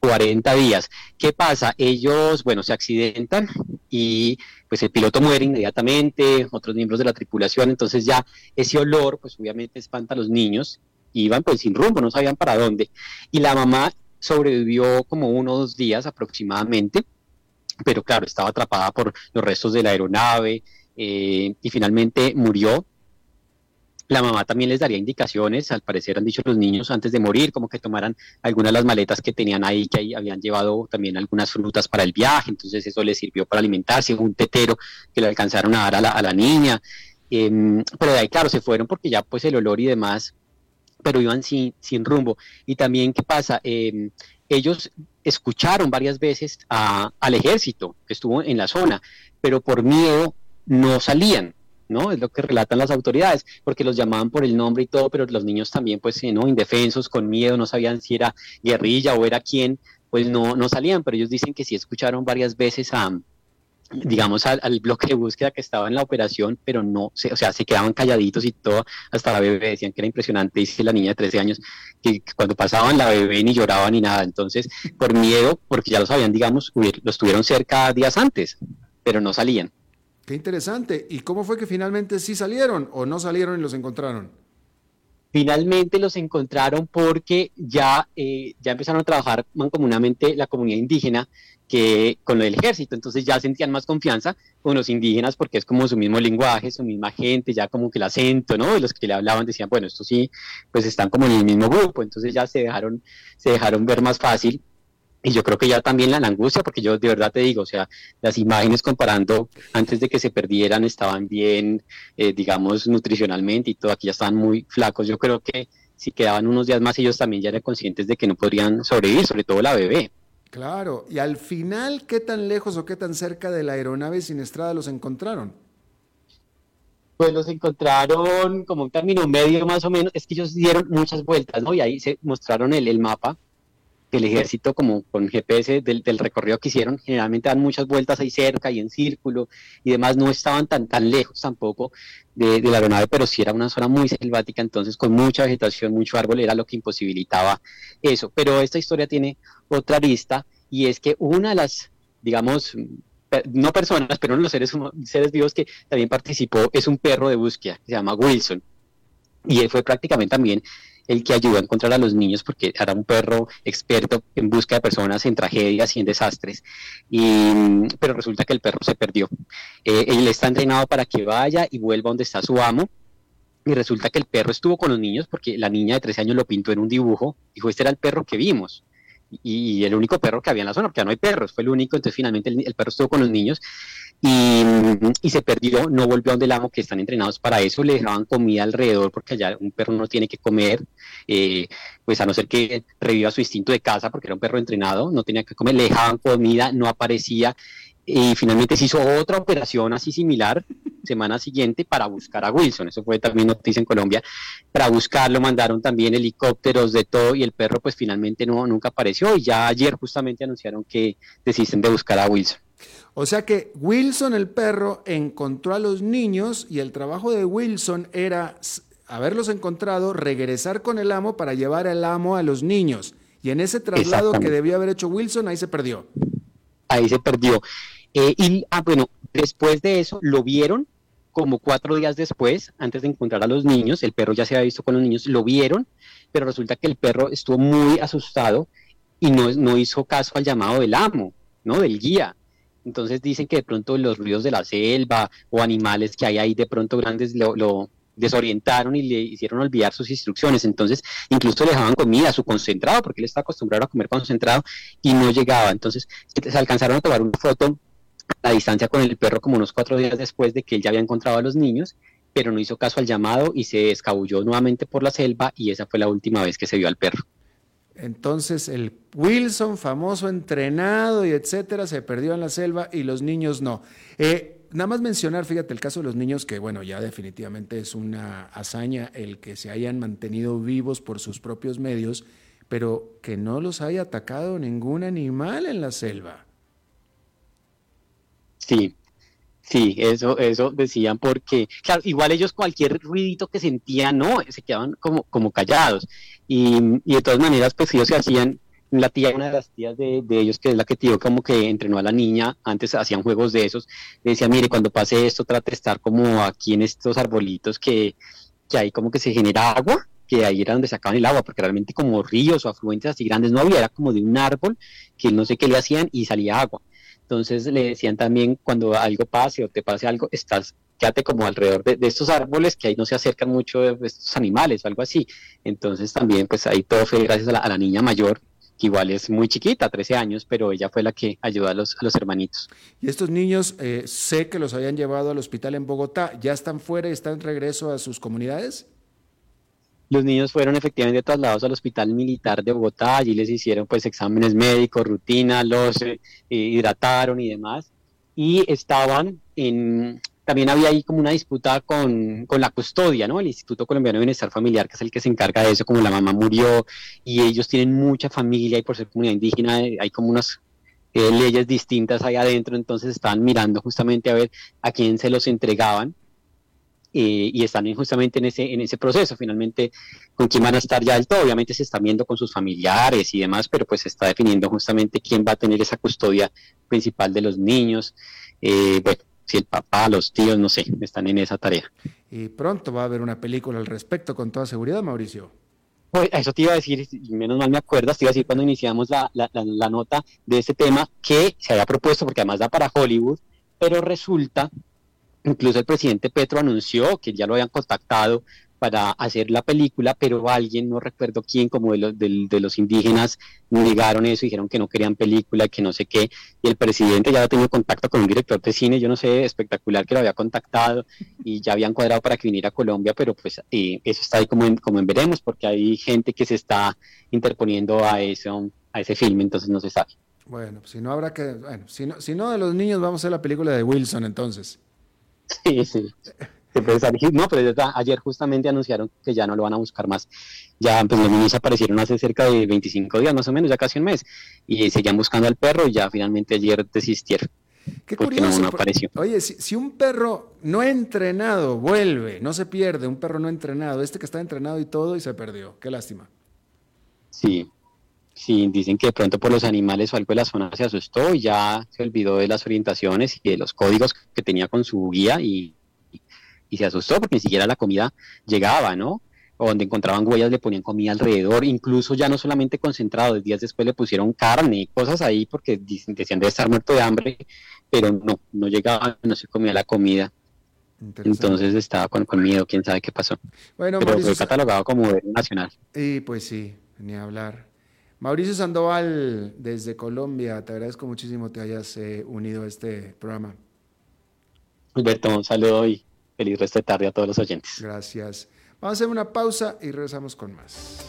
40 días. ¿Qué pasa? Ellos, bueno, se accidentan y pues el piloto muere inmediatamente, otros miembros de la tripulación, entonces ya ese olor, pues obviamente espanta a los niños, iban pues sin rumbo, no sabían para dónde. Y la mamá sobrevivió como uno o dos días aproximadamente, pero claro, estaba atrapada por los restos de la aeronave eh, y finalmente murió la mamá también les daría indicaciones, al parecer han dicho los niños antes de morir, como que tomaran algunas de las maletas que tenían ahí, que ahí habían llevado también algunas frutas para el viaje, entonces eso les sirvió para alimentarse, un tetero que le alcanzaron a dar a la, niña. Em, pero de ahí, claro, se fueron porque ya pues el olor y demás, pero iban sin, sin rumbo. Y también, ¿qué pasa? Em, ellos escucharon varias veces al ejército que estuvo en la zona, pero por miedo no salían. ¿No? Es lo que relatan las autoridades, porque los llamaban por el nombre y todo, pero los niños también, pues, ¿no? Indefensos, con miedo, no sabían si era guerrilla o era quién, pues no, no salían, pero ellos dicen que sí escucharon varias veces a, digamos, al, bloque de búsqueda que estaba en la operación, pero no, se, o sea, se quedaban calladitos y todo, hasta la bebé decían que era impresionante, dice la niña de 13 años, que, cuando pasaban la bebé ni lloraba ni nada, entonces, por miedo, porque ya lo sabían, digamos, los tuvieron cerca días antes, pero no salían. Qué interesante. ¿Y cómo fue que finalmente sí salieron o no salieron y los encontraron? Finalmente los encontraron porque ya, eh, ya empezaron a trabajar mancomunadamente la comunidad indígena que con el ejército, entonces ya sentían más confianza con los indígenas porque es como su mismo lenguaje, su misma gente, ya como que el acento, ¿no? De los que le hablaban decían, bueno, estos sí, pues están como en el mismo grupo, entonces ya se dejaron, se dejaron ver más fácil. Y yo creo que ya también la, angustia, porque yo de verdad te digo, o sea, las imágenes comparando antes de que se perdieran estaban bien, eh, digamos, nutricionalmente y todo, aquí ya estaban muy flacos. Yo creo que si quedaban unos días más, ellos también ya eran conscientes de que no podrían sobrevivir, sobre todo la bebé. Claro, y al final, ¿qué tan lejos o qué tan cerca de la aeronave siniestrada los encontraron? Pues los encontraron como un término medio más o menos, es que ellos dieron muchas vueltas, ¿no? Y ahí se mostraron el, el mapa del ejército como con GPS del, recorrido que hicieron, generalmente dan muchas vueltas ahí cerca y en círculo y demás, no estaban tan, tan lejos tampoco de, la aeronave, pero sí era una zona muy selvática, entonces con mucha vegetación, mucho árbol, era lo que imposibilitaba eso. Pero esta historia tiene otra arista y es que una de las, digamos, no personas, pero uno de los seres, seres vivos que también participó es un perro de búsqueda, se llama Wilson. Y él fue prácticamente también el que ayudó a encontrar a los niños porque era un perro experto en busca de personas en tragedias y en desastres. Y, pero resulta que el perro se perdió. Eh, él está entrenado para que vaya y vuelva donde está su amo. Y resulta que el perro estuvo con los niños porque la niña de 13 años lo pintó en un dibujo. Dijo, este era el perro que vimos y, el único perro que había en la zona, porque ya no hay perros, fue el único, entonces finalmente el, perro estuvo con los niños y, se perdió, no volvió a donde el amo, que están entrenados para eso, le dejaban comida alrededor, porque allá un perro no tiene que comer, eh, pues a no ser que reviva su instinto de casa, porque era un perro entrenado, no tenía que comer, le dejaban comida, no aparecía, y finalmente se hizo otra operación así similar semana siguiente para buscar a Wilson, eso fue también noticia en Colombia, para buscarlo mandaron también helicópteros de todo y el perro pues finalmente no, nunca apareció y ya ayer justamente anunciaron que desisten de buscar a Wilson. O sea que Wilson el perro encontró a los niños y el trabajo de Wilson era haberlos encontrado, regresar con el amo para llevar al amo a los niños. Y en ese traslado que debía haber hecho Wilson, ahí se perdió. Ahí se perdió. Eh, y, ah, bueno, después de eso lo vieron como cuatro días después, antes de encontrar a los niños, el perro ya se había visto con los niños, lo vieron, pero resulta que el perro estuvo muy asustado y no, no hizo caso al llamado del amo, ¿no? Del guía. Entonces dicen que de pronto los ruidos de la selva o animales que hay ahí de pronto grandes lo, lo desorientaron y le hicieron olvidar sus instrucciones. Entonces, incluso le dejaban comida, su concentrado, porque él está acostumbrado a comer concentrado y no llegaba. Entonces, se alcanzaron a tomar una foto la distancia con el perro como unos cuatro días después de que él ya había encontrado a los niños, pero no hizo caso al llamado y se escabulló nuevamente por la selva y esa fue la última vez que se vio al perro. Entonces el Wilson, famoso entrenado y etcétera, se perdió en la selva y los niños no. Eh, nada más mencionar, fíjate, el caso de los niños, que bueno, ya definitivamente es una hazaña el que se hayan mantenido vivos por sus propios medios, pero que no los haya atacado ningún animal en la selva. Sí, sí, eso, eso decían porque, claro, igual ellos cualquier ruidito que sentían, no, se quedaban como, como callados. Y, de todas maneras, pues ellos se hacían, la tía, una de las tías de, ellos, que es la que tío como que entrenó a la niña, antes hacían juegos de esos, le decía, mire, cuando pase esto, trate de estar como aquí en estos arbolitos que, que ahí como que se genera agua, que ahí era donde sacaban el agua, porque realmente como ríos o afluentes así grandes no había, era como de un árbol que no sé qué le hacían y salía agua. Entonces le decían también cuando algo pase o te pase algo, estás, quédate como alrededor de, estos árboles que ahí no se acercan mucho estos animales o algo así. Entonces también pues ahí todo fue gracias a la, niña mayor que igual es muy chiquita, 13 años, pero ella fue la que ayudó a los, los hermanitos. Y estos niños, eh, sé que los habían llevado al hospital en Bogotá, ¿ya están fuera y están en regreso a sus comunidades? Los niños fueron efectivamente trasladados al Hospital Militar de Bogotá, allí les hicieron pues exámenes médicos, rutina, los eh, hidrataron y demás, y estaban en, también había ahí como una disputa con, con, la custodia, ¿no? El Instituto Colombiano de Bienestar Familiar, que es el que se encarga de eso, como la mamá murió y ellos tienen mucha familia y por ser comunidad indígena hay como unos eh, leyes distintas ahí adentro, entonces estaban mirando justamente a ver a quién se los entregaban eh, y están justamente en ese, en ese proceso, finalmente con quién van a estar ya del todo, obviamente se están viendo con sus familiares y demás, pero pues se está definiendo justamente quién va a tener esa custodia principal de los niños, eh, bueno, si el papá, los tíos, no sé, están en esa tarea. Y pronto va a haber una película al respecto, con toda seguridad, Mauricio. Pues eso te iba a decir, y menos mal me acuerdas, te iba a decir cuando iniciamos la, la, la, nota de este tema, que se había propuesto, porque además da para Hollywood, pero resulta, incluso el presidente Petro anunció que ya lo habían contactado para hacer la película, pero alguien, no recuerdo quién, como de los, de, los indígenas, negaron eso, dijeron que no querían película, que no sé qué, y el presidente ya había tenido contacto con un director de cine, yo no sé, espectacular, que lo había contactado y ya habían cuadrado para que viniera a Colombia, pero pues eh, eso está ahí como en, como en veremos, porque hay gente que se está interponiendo a, eso, a ese filme, entonces no se sabe. Bueno, pues si no habrá que, bueno, si no, si no de los niños vamos a hacer la película de Wilson entonces. Sí, sí. No, pero ayer justamente anunciaron que ya no lo van a buscar más. Ya pues los niños aparecieron hace cerca de 25 días más o menos, ya casi un mes, y seguían buscando al perro y ya finalmente ayer desistieron. Qué curioso. No, apareció. Oye, si, un perro no entrenado vuelve, no se pierde, un perro no entrenado, este que está entrenado y todo y se perdió, qué lástima. Sí, sí, dicen que de pronto por los animales o algo de la zona se asustó y ya se olvidó de las orientaciones y de los códigos que tenía con su guía y y se asustó porque ni siquiera la comida llegaba, ¿no? O donde encontraban huellas le ponían comida alrededor, incluso ya no solamente concentrado, días después le pusieron carne y cosas ahí porque decían de estar muerto de hambre, pero no, no llegaba, no se comía la comida. Entonces estaba con, miedo, quién sabe qué pasó. Bueno, pero fue catalogado como nacional. Y pues sí, ni hablar. Mauricio Sandoval, desde Colombia, te agradezco muchísimo que hayas eh, unido a este programa. Alberto, un saludo y Feliz resto de tarde a todos los oyentes. Gracias. Vamos a hacer una pausa y regresamos con más.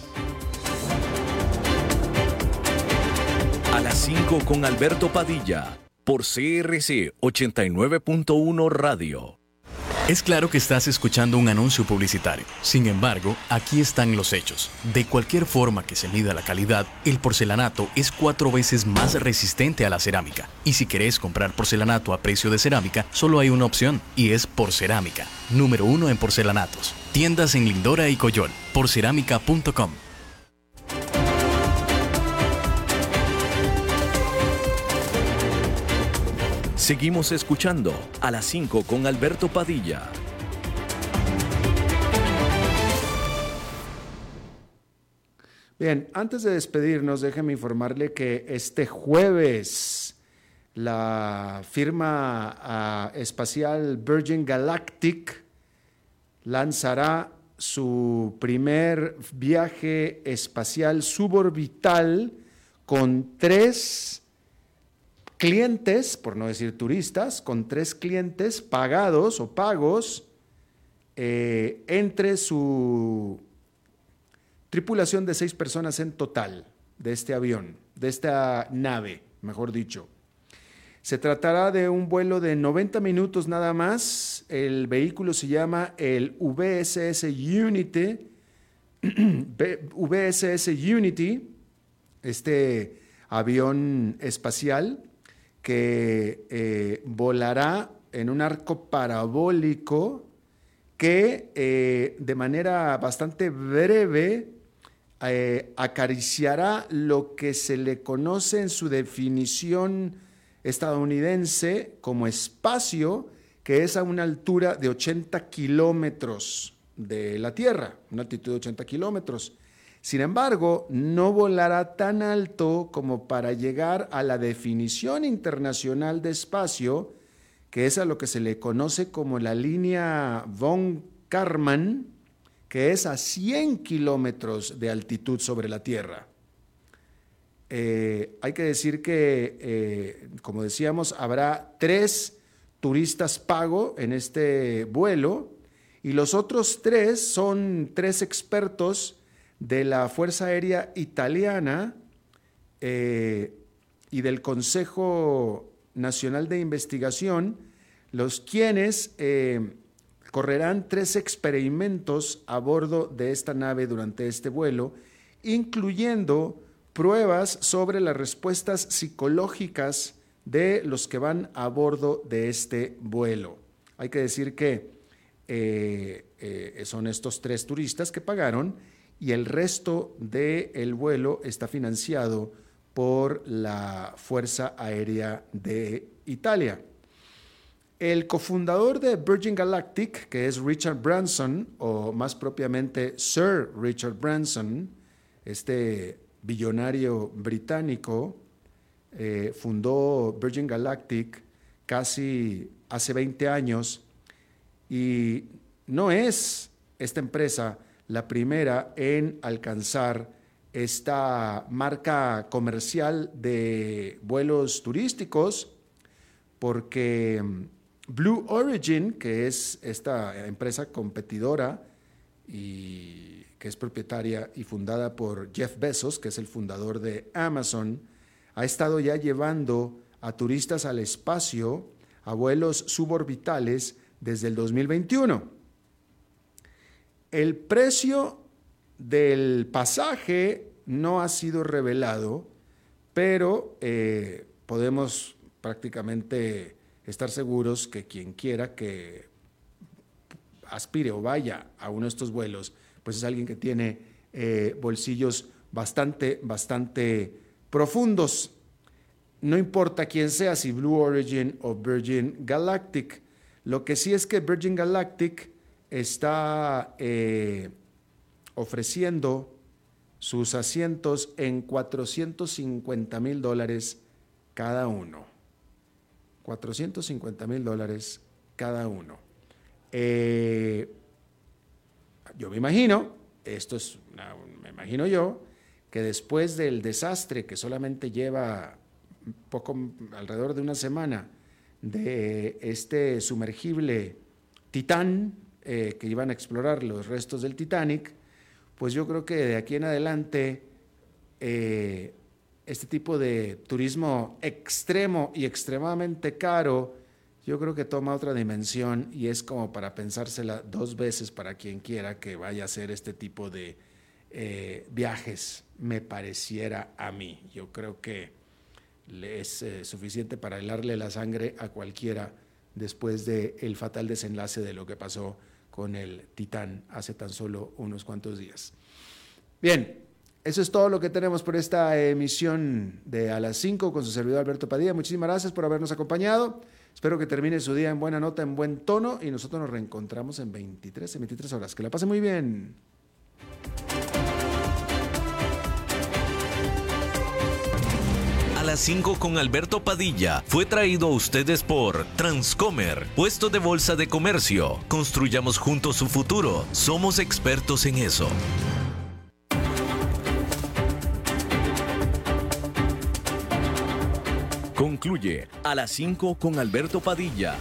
A las 5 con Alberto Padilla, por CRC 89.1 Radio. Es claro que estás escuchando un anuncio publicitario. Sin embargo, aquí están los hechos. De cualquier forma que se mida la calidad, el porcelanato es cuatro veces más resistente a la cerámica. Y si querés comprar porcelanato a precio de cerámica, solo hay una opción, y es Porcerámica, número uno en porcelanatos. Tiendas en Lindora y Coyol, porcerámica.com. Seguimos escuchando a las 5 con Alberto Padilla. Bien, antes de despedirnos, déjeme informarle que este jueves la firma ah, espacial Virgin Galactic lanzará su primer viaje espacial suborbital con tres clientes, por no decir turistas, con tres clientes pagados o pagos eh, entre su tripulación de seis personas en total de este avión, de esta nave, mejor dicho. Se tratará de un vuelo de 90 minutos nada más. El vehículo se llama el VSS Unity. VSS Unity, este avión espacial que eh, volará en un arco parabólico que eh, de manera bastante breve eh, acariciará lo que se le conoce en su definición estadounidense como espacio, que es a una altura de 80 kilómetros de la Tierra, una altitud de 80 kilómetros. Sin embargo, no volará tan alto como para llegar a la definición internacional de espacio, que es a lo que se le conoce como la línea von Karman, que es a 100 kilómetros de altitud sobre la Tierra. Eh, hay que decir que, eh, como decíamos, habrá tres turistas pago en este vuelo y los otros tres son tres expertos de la Fuerza Aérea Italiana eh, y del Consejo Nacional de Investigación, los quienes eh, correrán tres experimentos a bordo de esta nave durante este vuelo, incluyendo pruebas sobre las respuestas psicológicas de los que van a bordo de este vuelo. Hay que decir que eh, son estos tres turistas que pagaron y el resto del vuelo está financiado por la Fuerza Aérea de Italia. El cofundador de Virgin Galactic, que es Richard Branson, o más propiamente Sir Richard Branson, este billonario británico, eh, fundó Virgin Galactic casi hace 20 años y no es esta empresa la primera en alcanzar esta marca comercial de vuelos turísticos porque Blue Origin, que es esta empresa competidora y que es propietaria y fundada por Jeff Bezos, que es el fundador de Amazon, ha estado ya llevando a turistas al espacio a vuelos suborbitales desde el 2021. El precio del pasaje no ha sido revelado, pero eh, podemos prácticamente estar seguros que quien quiera que aspire o vaya a uno de estos vuelos, pues es alguien que tiene eh, bolsillos bastante, bastante profundos. No importa quién sea, si Blue Origin o Virgin Galactic. Lo que sí es que Virgin Galactic está eh, ofreciendo sus asientos en 450 mil dólares cada uno. 450 mil dólares cada uno. Eh, yo me imagino, esto es, me imagino yo, que después del desastre que solamente lleva poco, alrededor de una semana, de este sumergible Titán, eh, que iban a explorar los restos del Titanic, pues yo creo que de aquí en adelante eh, este tipo de turismo extremo y extremadamente caro, yo creo que toma otra dimensión y es como para pensársela dos veces para quien quiera que vaya a hacer este tipo de eh, viajes, me pareciera a mí. Yo creo que es suficiente para helarle la sangre a cualquiera después del el fatal desenlace de lo que pasó con el Titán hace tan solo unos cuantos días. Bien, eso es todo lo que tenemos por esta emisión de A las 5 con su servidor Alberto Padilla. Muchísimas gracias por habernos acompañado. Espero que termine su día en buena nota, en buen tono y nosotros nos reencontramos en 23, en 23 horas. Que la pase muy bien. Las 5 con Alberto Padilla fue traído a ustedes por Transcomer, puesto de bolsa de comercio. Construyamos juntos su futuro. Somos expertos en eso. Concluye a las 5 con Alberto Padilla